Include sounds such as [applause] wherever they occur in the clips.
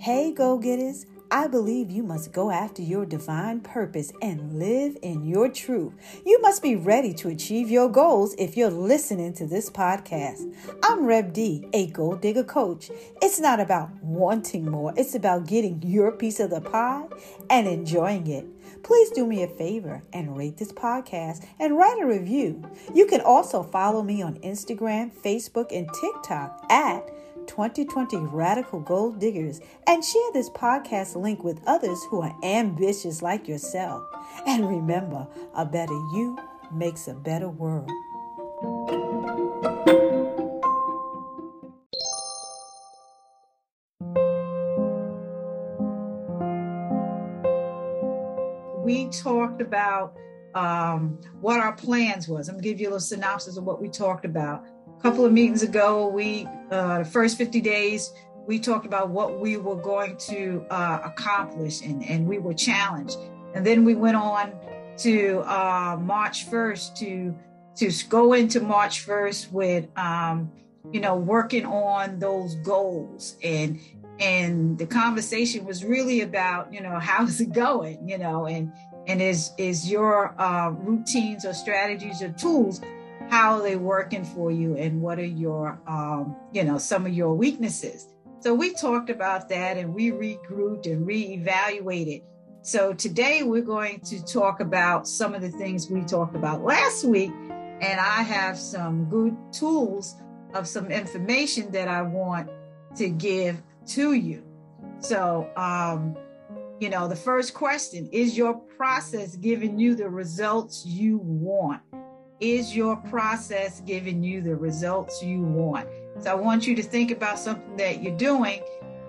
Hey, go getters. I believe you must go after your divine purpose and live in your truth. You must be ready to achieve your goals if you're listening to this podcast. I'm Reb D, a gold digger coach. It's not about wanting more, it's about getting your piece of the pie and enjoying it. Please do me a favor and rate this podcast and write a review. You can also follow me on Instagram, Facebook, and TikTok at 2020 Radical Gold Diggers and share this podcast link with others who are ambitious like yourself. And remember, a better you makes a better world. We talked about um, what our plans was. I'm gonna give you a little synopsis of what we talked about couple of meetings ago, we, uh, the first 50 days, we talked about what we were going to uh, accomplish and, and we were challenged. And then we went on to uh, March 1st to, to go into March 1st with, um, you know, working on those goals. And, and the conversation was really about, you know, [laughs] how's it going, you know, and, and is, is your uh, routines or strategies or tools how are they working for you and what are your um, you know some of your weaknesses. So we talked about that and we regrouped and reevaluated. So today we're going to talk about some of the things we talked about last week. And i have some good tools of some information that i want to give to you. So um, you know the first question is your process giving you the results you want is your process giving you the results you want? So I want you to think about something that you're doing.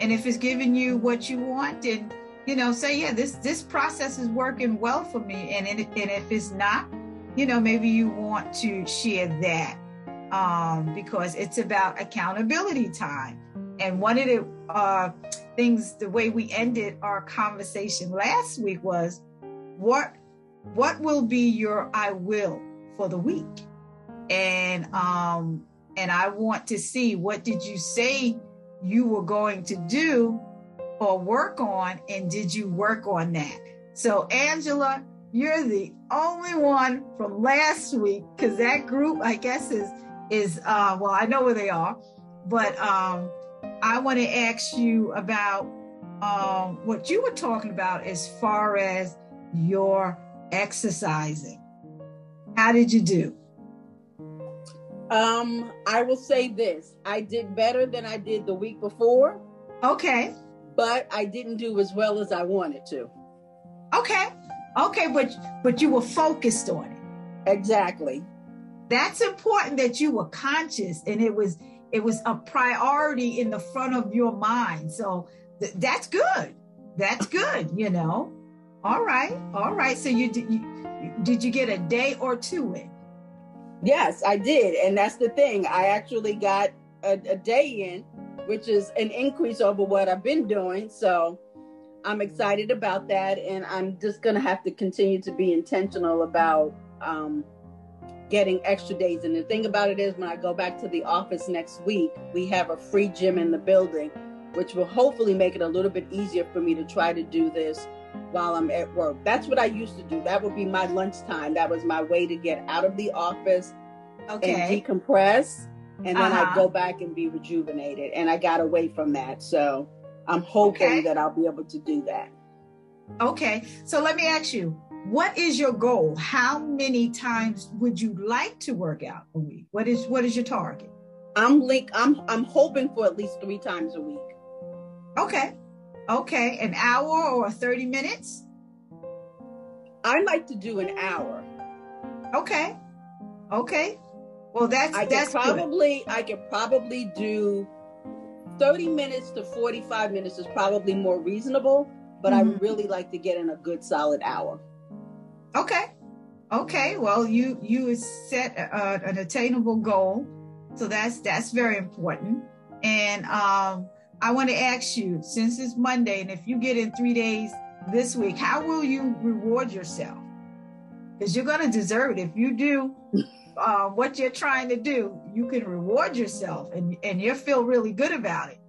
And if it's giving you what you want, then you know, say, yeah, this this process is working well for me. And, and, if it's not, you know, maybe you want to share that um, because it's about accountability time. And one of the uh, things, the way we ended our conversation last week was, what what will be your I will for the week. And um and I want to see what did you say you were going to do or work on and did you work on that? So Angela, you're the only one from last week cuz that group I guess is is uh well I know where they are, but um I want to ask you about um, what you were talking about as far as your exercising. How did you do? Um, I will say this. I did better than I did the week before. Okay. But I didn't do as well as I wanted to. Okay. Okay, but but you were focused on it. Exactly. That's important that you were conscious and it was it was a priority in the front of your mind. So th- that's good. That's good, you know. All right. All right. So you, did you did you get a day or two in? Yes, I did. And that's the thing. I actually got a, a day in, which is an increase over what I've been doing. So I'm excited about that. And I'm just to have to continue to be intentional about um, getting extra days. And the thing about it is, when I go back to the office next week, we have a free gym in the building, which will hopefully make it a little bit easier for me to try to do this while I'm at work. That's what I used to do. That would be my lunchtime. That was my way to get out of the office okay. and decompress. And then uh-huh. I go back and be rejuvenated. And I got away from that. So I'm hoping okay. that I'll be able to do that. Okay. So let me ask you, what is your goal? How many times would you like to work out a week? What is what is your target? I'm like I'm I'm hoping for at least three times a week. Okay. Okay, an hour or 30 minutes? I like to do an hour. Okay. Okay. Well, that's I that's probably good. I could probably do 30 minutes to 45 minutes is probably more reasonable, but mm-hmm. I really like to get in a good solid hour. Okay. Okay. Well, you you set a, an attainable goal, so that's that's very important. And um, I want to ask you, since it's Monday, and if you get in three days this week, how will you reward yourself? Because you're going to deserve it. If you do uh, what you're trying to do, you can reward yourself and, and you'll feel really good about it.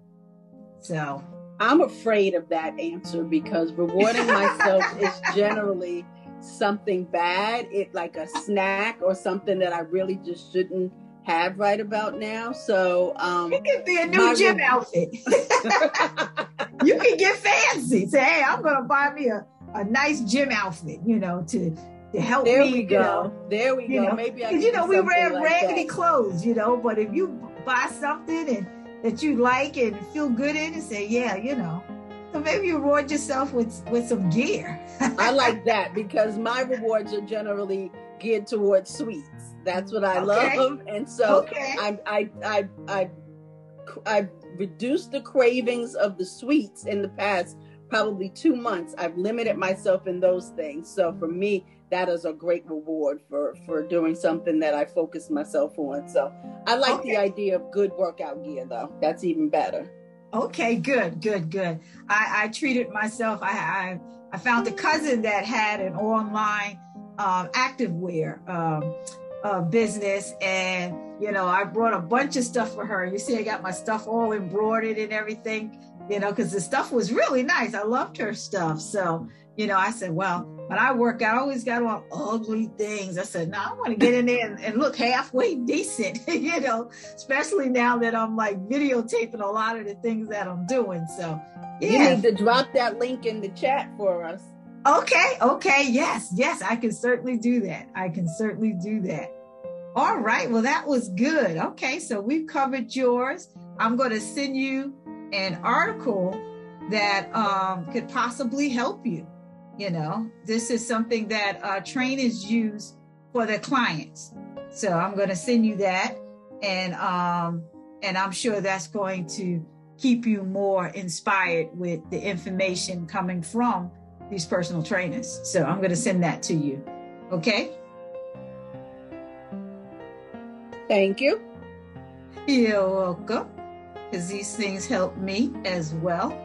So, I'm afraid of that answer because rewarding myself [laughs] is generally something bad, it like a snack or something that I really just shouldn't have right about now. So um it could be a new gym re- outfit. [laughs] you can get fancy. Say, hey, I'm gonna buy me a, a nice gym outfit, you know, to to help there me. We go. Know, there we go. Know, Maybe I you know we wear like raggedy that. clothes, you know, but if you buy something and that you like and feel good in and say, yeah, you know. So maybe you reward yourself with with some gear. I like [laughs] that because my rewards are generally geared towards sweets. That's what I okay. love, and so okay. I, I I I I reduced the cravings of the sweets in the past probably two months. I've limited myself in those things. So for me, that is a great reward for for doing something that I focus myself on. So I like okay. the idea of good workout gear though. That's even better. Okay, good, good, good. I, I treated myself. I, I I found a cousin that had an online um, activewear um, uh, business, and you know I brought a bunch of stuff for her. You see, I got my stuff all embroidered and everything. You know, because the stuff was really nice. I loved her stuff. So you know, I said, well, when I work out, I always got on ugly things. I said, no, I want to get in there and, and look halfway decent, [laughs] you know, especially now that I'm like videotaping a lot of the things that I'm doing. So, yeah. You need to drop that link in the chat for us. Okay. Okay. Yes. Yes. I can certainly do that. I can certainly do that. All right. Well, that was good. Okay. So we've covered yours. I'm going to send you an article that um, could possibly help you. You know, this is something that uh, trainers use for their clients. So I'm going to send you that, and um, and I'm sure that's going to keep you more inspired with the information coming from these personal trainers. So I'm going to send that to you. Okay. Thank you. You're welcome. Because these things help me as well.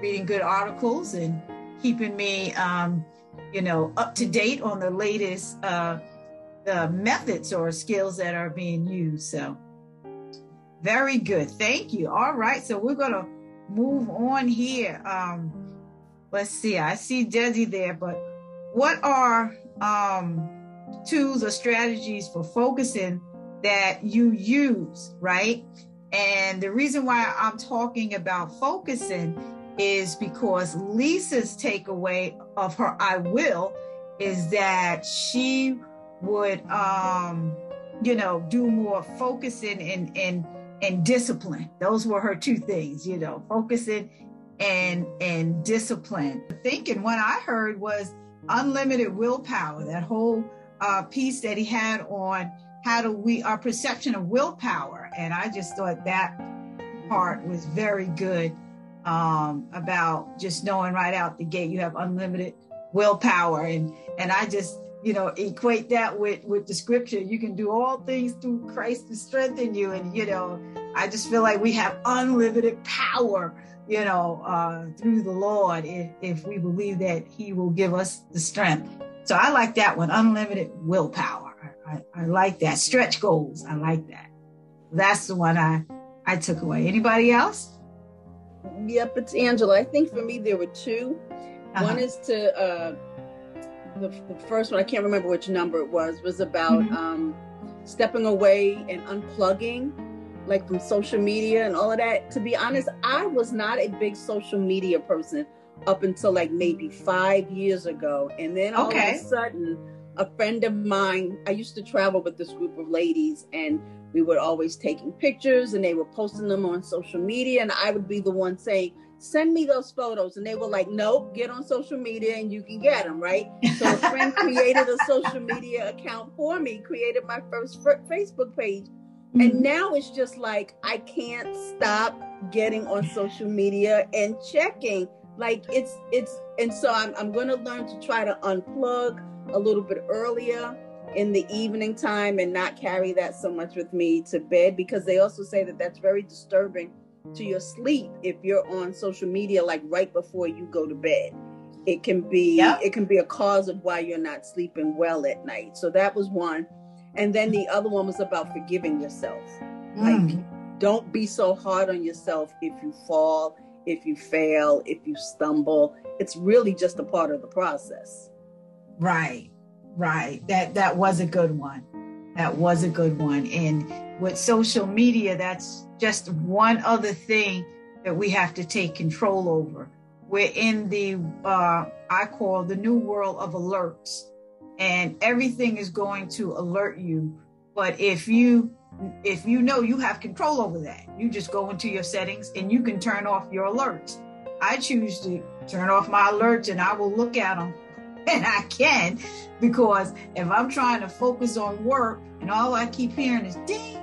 Reading good articles and keeping me, um, you know, up to date on the latest uh, the methods or skills that are being used. So, very good. Thank you. All right. So we're gonna move on here. Um, let's see. I see Desi there, but what are um, tools or strategies for focusing that you use, right? And the reason why I'm talking about focusing is because Lisa's takeaway of her I will is that she would um you know do more focusing and and and discipline. Those were her two things, you know, focusing and and discipline. Thinking what I heard was unlimited willpower, that whole uh, piece that he had on how do we our perception of willpower. And I just thought that part was very good um, about just knowing right out the gate you have unlimited willpower and and I just you know equate that with with the scripture you can do all things through Christ to strengthen you and you know I just feel like we have unlimited power you know uh, through the Lord if, if we believe that he will give us the strength so I like that one unlimited willpower I, I, like that stretch goals I like that that's the one I I took away anybody else Yep, it's Angela. I think for me there were 2 uh-huh. One is to uh, the, the, first one. I can't remember which number it was. Was about mm-hmm. um, stepping away and unplugging, like from social media and all of that. To be honest, I was not a big social media person up until like maybe five years ago, and then all okay. of a sudden, a friend of mine. I used to travel with this group of ladies, and we were always taking pictures and they were posting them on social media and i would be the one saying send me those photos and they were like nope get on social media and you can get them right so a friend [laughs] created a social media account for me created my first facebook page mm-hmm. and now it's just like i can't stop getting on social media and checking like it's it's and so i'm, I'm going to learn to try to unplug a little bit earlier in the evening time and not carry that so much with me to bed because they also say that that's very disturbing to your sleep if you're on social media like right before you go to bed it can be yep. it can be a cause of why you're not sleeping well at night so that was one and then the other one was about forgiving yourself mm. like don't be so hard on yourself if you fall, if you fail, if you stumble. It's really just a part of the process. Right. Right. That that was a good one. That was a good one. And with social media, that's just one other thing that we have to take control over. We're in the uh, I call the new world of alerts, and everything is going to alert you. But if you if you know you have control over that, you just go into your settings and you can turn off your alerts. I choose to turn off my alerts and I will look at them [laughs] and I can because if I'm trying to focus on work and all I keep hearing is ding,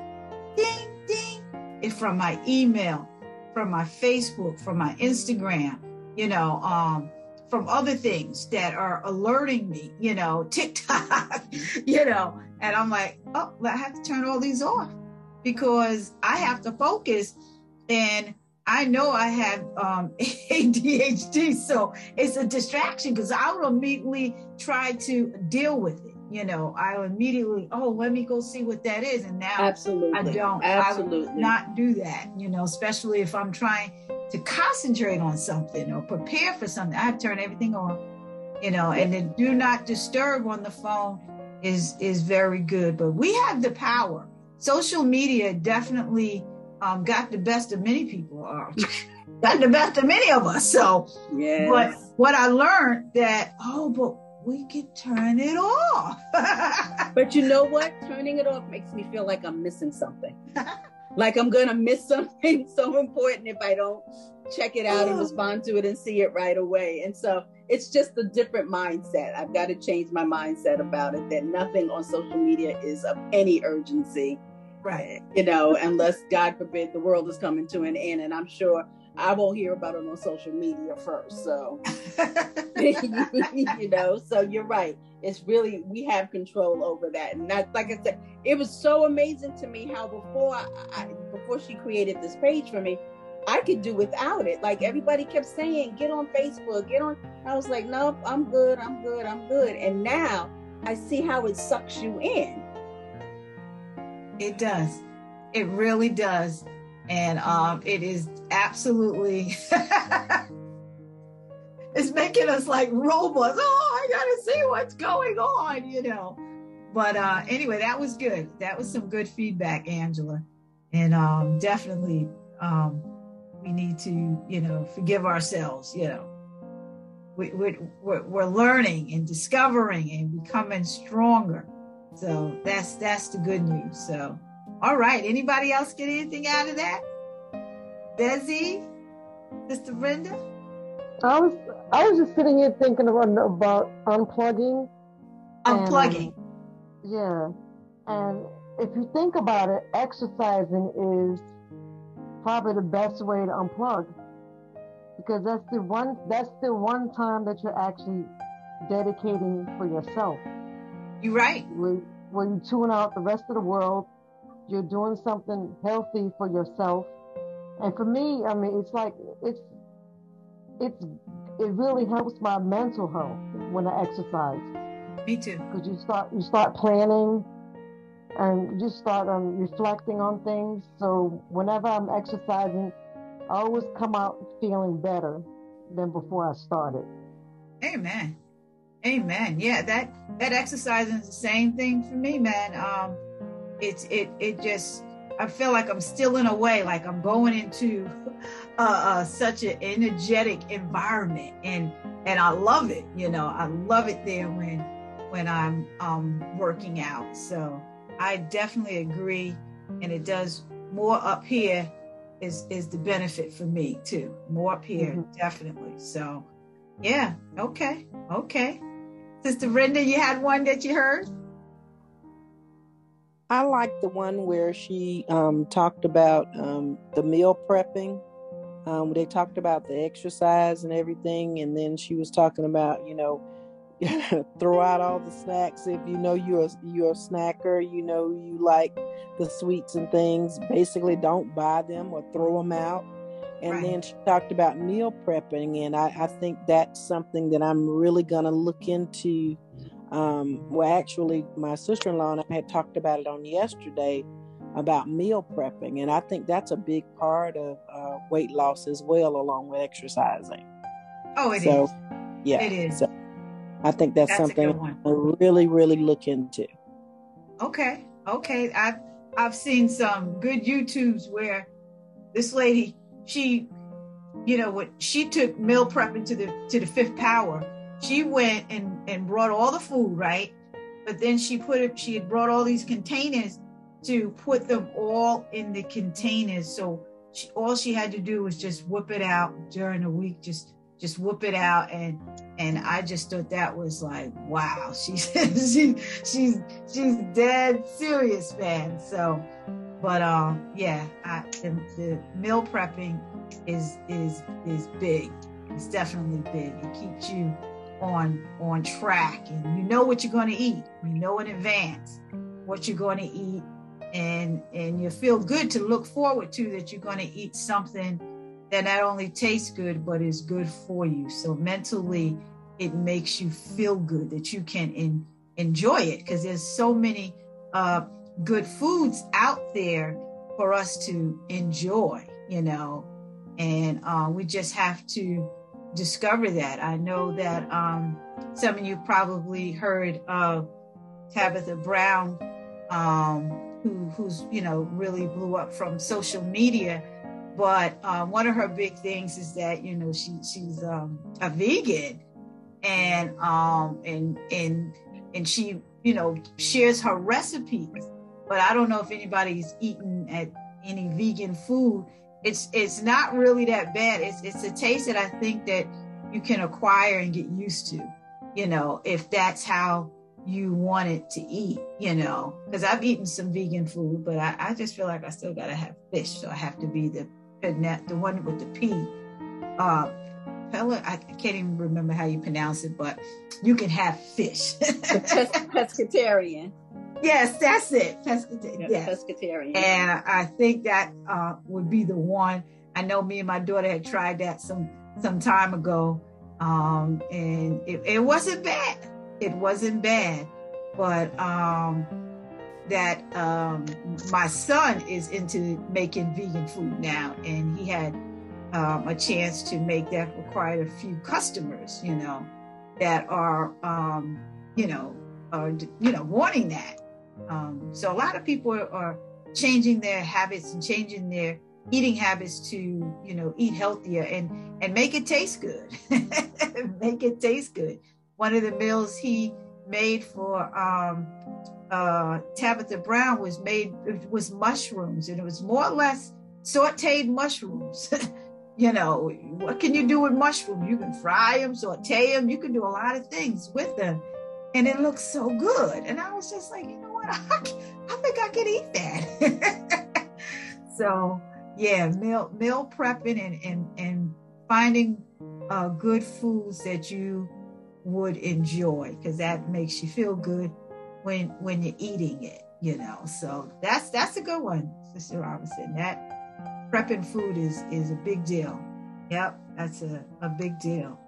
ding, ding, it's from my email, from my Facebook, from my Instagram, you know, um, from other things that are alerting me, you know, [laughs] TikTok, you know, and I'm like, oh, I have to turn all these off because I have to focus and I know I have um, [laughs] ADHD, so it's a distraction because I will immediately try to deal with it. You know, I'll immediately, oh, let me go see what that is. And now absolutely. I don't, absolutely. I not do that, you know, especially if I'm trying to concentrate on something or prepare for something. I turn everything on, you know, and then do not disturb on the phone is is very good. But we have the power. Social media definitely um, got the best of many people are [laughs] got the best of many of us. So, yes. but what I learned that oh, but we can turn it off. [laughs] but you know what? Turning it off makes me feel like I'm missing something. [laughs] like I'm gonna miss something [laughs] so important if I don't check it out and respond to it and see it right away. And so it's just a different mindset. I've got to change my mindset about it that nothing on social media is of any urgency Right. You know, unless God forbid the world is coming to an end. And I'm sure I won't hear about it on social media first. So, [laughs] [laughs] you know, so you're right. It's really, we have control over that. And that, like I said, it was so amazing to me how before I, I before she created this page for me, I could do without it. Like everybody kept saying, get on Facebook, get on. I was like, nope, I'm good, I'm good, I'm good. And now I see how it sucks you in it does. It really does. And um, it is absolutely, [laughs] it's making us like robots. Oh, I got to see what's going on, you know. But uh, anyway, that was good. That was some good feedback, Angela. And um, definitely, um, we need to, you know, forgive ourselves, you know. We, we, we're, we're learning and discovering and becoming stronger so that's that's the good news. So, all right. Anybody else get anything out of that? Desi, Sister Brenda. I was I was just sitting here thinking about about unplugging. Unplugging. And, yeah, and if you think about it, exercising is probably the best way to unplug because that's the one that's the one time that you're actually dedicating for yourself. You're right. When, when you tune out the rest of the world, you're doing something healthy for yourself. And for me, I mean, it's like it's it's it really helps my mental health when I exercise. Me too. Because you start you start planning, and you start um, reflecting on things. So whenever I'm exercising, I always come out feeling better than before I started. Amen. Amen. Yeah, that that exercise is the same thing for me, man. Um, it's it it just I feel like I'm still in a way like I'm going into [laughs] uh, uh, such an energetic environment, and and I love it. You know, I love it there when when I'm um, working out. So I definitely agree, and it does more up here is is the benefit for me too. More up here, mm-hmm. definitely. So yeah, okay, okay. Sister Brenda, you had one that you heard? I like the one where she um, talked about um, the meal prepping. Um, they talked about the exercise and everything, and then she was talking about, you know, [laughs] throw out all the snacks if you know you're a, you're a snacker. You know you like the sweets and things. Basically, don't buy them or throw them out. And right. then she talked about meal prepping, and I, I think that's something that I'm really going to look into. Um, well, actually, my sister in law and I had talked about it on yesterday about meal prepping, and I think that's a big part of uh, weight loss as well, along with exercising. Oh, it so, is. Yeah, it is. So I think that's, that's something to really, really look into. Okay, okay. I've I've seen some good YouTubes where this lady, she, you know, what she took meal prepping to the to the fifth power. She went and and brought all the food, right? But then she put it. She had brought all these containers to put them all in the containers. So she, all she had to do was just whip it out during the week, just just whip it out and and I just thought that was like wow [laughs] she's she she's she's dead serious man so but um yeah I, the, the meal prepping is is is big it's definitely big it keeps you on on track. And you know what you're going to eat. You know in advance what you're going to eat. And and you feel good to look forward to that you're going to eat something that not only tastes good but is good for you. So mentally it makes you feel good that you can enjoy it. Because there's so many uh, good foods out there for us to enjoy you know? And uh, we just have to discover that i know that um, some of you probably heard of tabitha brown um, who, who's you know really blew up from social media but um, one of her big things is that you know she she's um, a vegan, and um, and and and she you know shares her recipes. But I don't know if anybody's eaten at any vegan food. It's it's not really that bad. It's it's a taste that I think that you can acquire and get used to. You know, if that's how you want it to eat, you know, because I've eaten some vegan food, but I, I, just feel like I still got to have fish. So I have to be the the one with the P. Uh, Pella, I can't even remember how you pronounce it, but you can have fish. [laughs] pescatarian. Yes, that's it. Pescatarian. Yes. Pescatarian. And I think that uh, would be the one. I know me and my daughter had tried that some some time ago, um, and it, it wasn't bad. It wasn't bad, but um, that um, my son is into making vegan food now, and he had um, a chance to make that for quite a few customers, you know, that are, um, you know, are you know wanting that. Um, so a lot of people are, changing their habits and changing their eating habits to you know eat healthier and and make it taste good [laughs] make it taste good one of the meals he made for um uh, Tabitha Brown was made was mushrooms, and it was more or less sautéed mushrooms. [laughs] you know, what can you do with mushrooms? You can fry them, saute them. You can do a lot of things with them, and it looks so good. And I was just like, [laughs] I think I could eat that. [laughs] so yeah, meal meal prepping and and and finding uh, good foods that you would enjoy because that makes you feel good when when you're eating it, you know. So that's that's a good one, Sister Robinson. That prepping food is is a big deal. Yep, that's a, a big deal.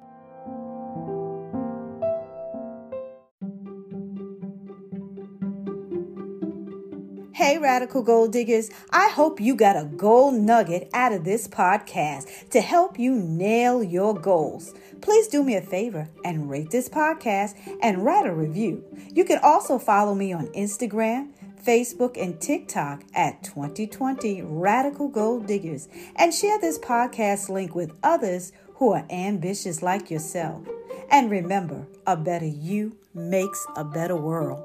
Hey, Radical Gold Diggers, I hope you got a gold nugget out of this podcast to help you nail your goals. Please do me a favor and rate this podcast and write a review. You can also follow me on Instagram, Facebook, and TikTok at 2020 Radical Gold Diggers and share this podcast link with others who are ambitious like yourself. And remember, a better you makes a better world.